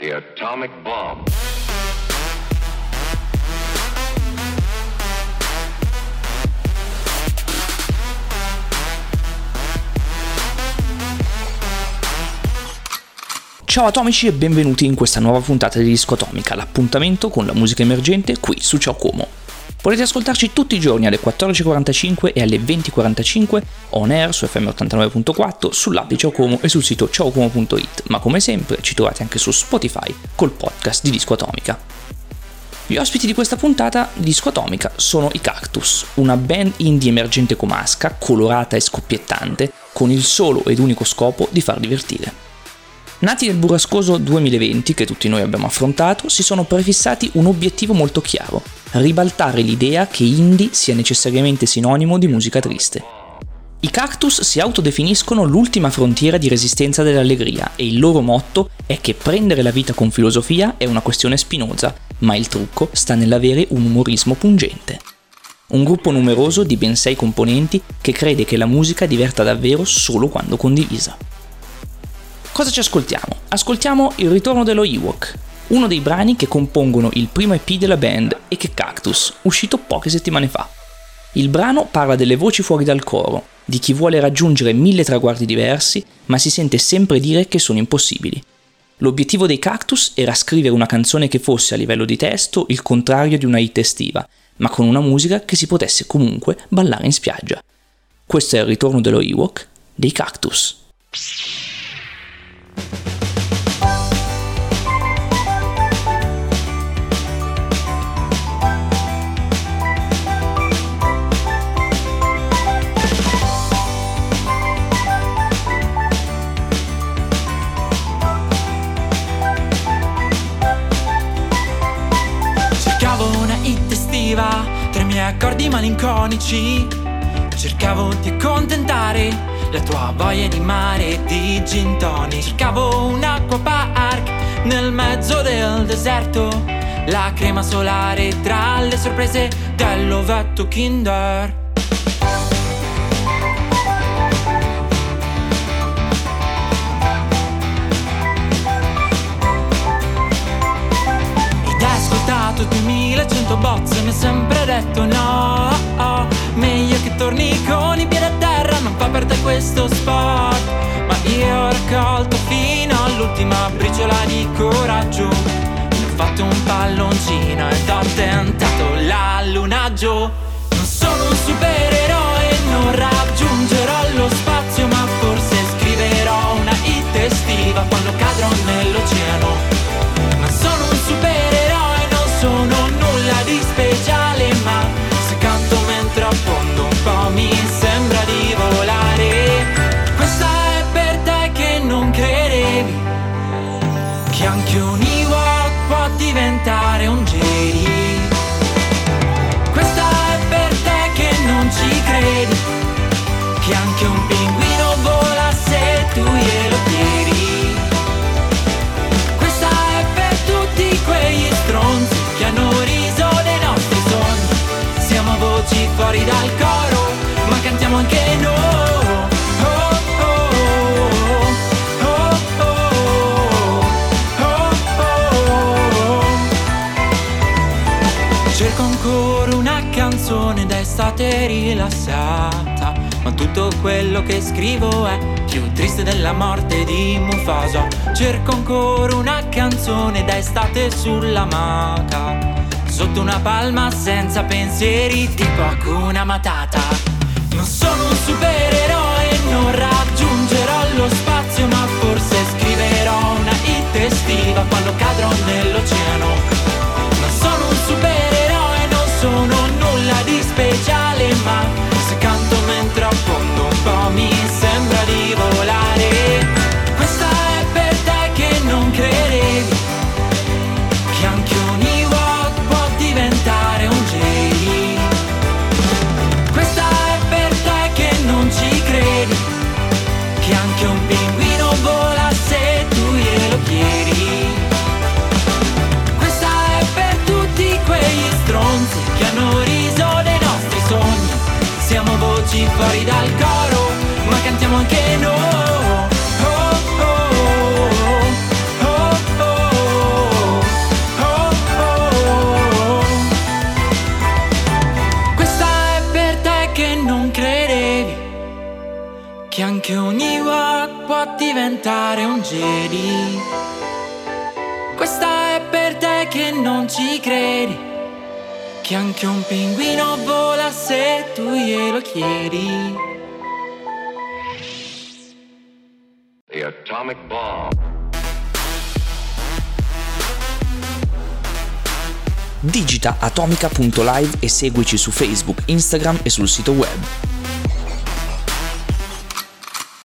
The atomic bomb. Ciao atomici e benvenuti in questa nuova puntata di Disco Atomica, l'appuntamento con la musica emergente qui su Ciao Como. Potete ascoltarci tutti i giorni alle 14.45 e alle 20.45 on air su FM 89.4, sull'app di Ciao Como e sul sito ciaocomo.it, ma come sempre ci trovate anche su Spotify col podcast di Disco Atomica. Gli ospiti di questa puntata di Disco Atomica sono i Cactus, una band indie emergente comasca, colorata e scoppiettante, con il solo ed unico scopo di far divertire. Nati nel burrascoso 2020 che tutti noi abbiamo affrontato, si sono prefissati un obiettivo molto chiaro, ribaltare l'idea che indie sia necessariamente sinonimo di musica triste. I Cactus si autodefiniscono l'ultima frontiera di resistenza dell'allegria e il loro motto è che prendere la vita con filosofia è una questione spinosa, ma il trucco sta nell'avere un umorismo pungente. Un gruppo numeroso di ben sei componenti che crede che la musica diverta davvero solo quando condivisa. Cosa ci ascoltiamo? Ascoltiamo Il ritorno dello Ewok, uno dei brani che compongono il primo EP della band e che Cactus, uscito poche settimane fa. Il brano parla delle voci fuori dal coro, di chi vuole raggiungere mille traguardi diversi, ma si sente sempre dire che sono impossibili. L'obiettivo dei Cactus era scrivere una canzone che fosse a livello di testo il contrario di una hit estiva, ma con una musica che si potesse comunque ballare in spiaggia. Questo è il ritorno dello Ewok dei Cactus. Tra i miei accordi malinconici. Cercavo di accontentare la tua voglia di mare e di gin tonic. Cercavo un acqua park nel mezzo del deserto. La crema solare tra le sorprese dell'ovetto Kinder. Ed hai ascoltato 2100 bots e mi hai sempre detto no oh, Meglio che torni con i piedi a terra, fa per te questo sport Ma io ho raccolto fino all'ultima briciola di coraggio. Ne ho fatto un palloncino ed ho tentato l'allunaggio Non sono un supereroe, che un Ewok può diventare un Jedi. Questa è per te che non ci credi, che anche un pinguino vola se tu glielo chiedi. Questa è per tutti quegli stronzi che hanno riso dei nostri sogni. Siamo voci fuori dal coro, ma cantiamo anche canzone da estate rilassata Ma tutto quello che scrivo è più triste della morte di Mufasa. Cerco ancora una canzone da estate sulla maca Sotto una palma senza pensieri tipo Hakuna Matata. Non sono un supereroe, non raggiungerò lo spazio Ma forse scriverò una hit estiva quando cadrò nell'oceano dal coro, ma cantiamo anche noi. Questa è per te che non credevi che anche un può diventare un Jedi. Questa è per te che non ci credi che anche un pinguino vola se tu glielo chiedi. The Atomic Bomb. Digita atomica.live e seguici su Facebook, Instagram e sul sito web.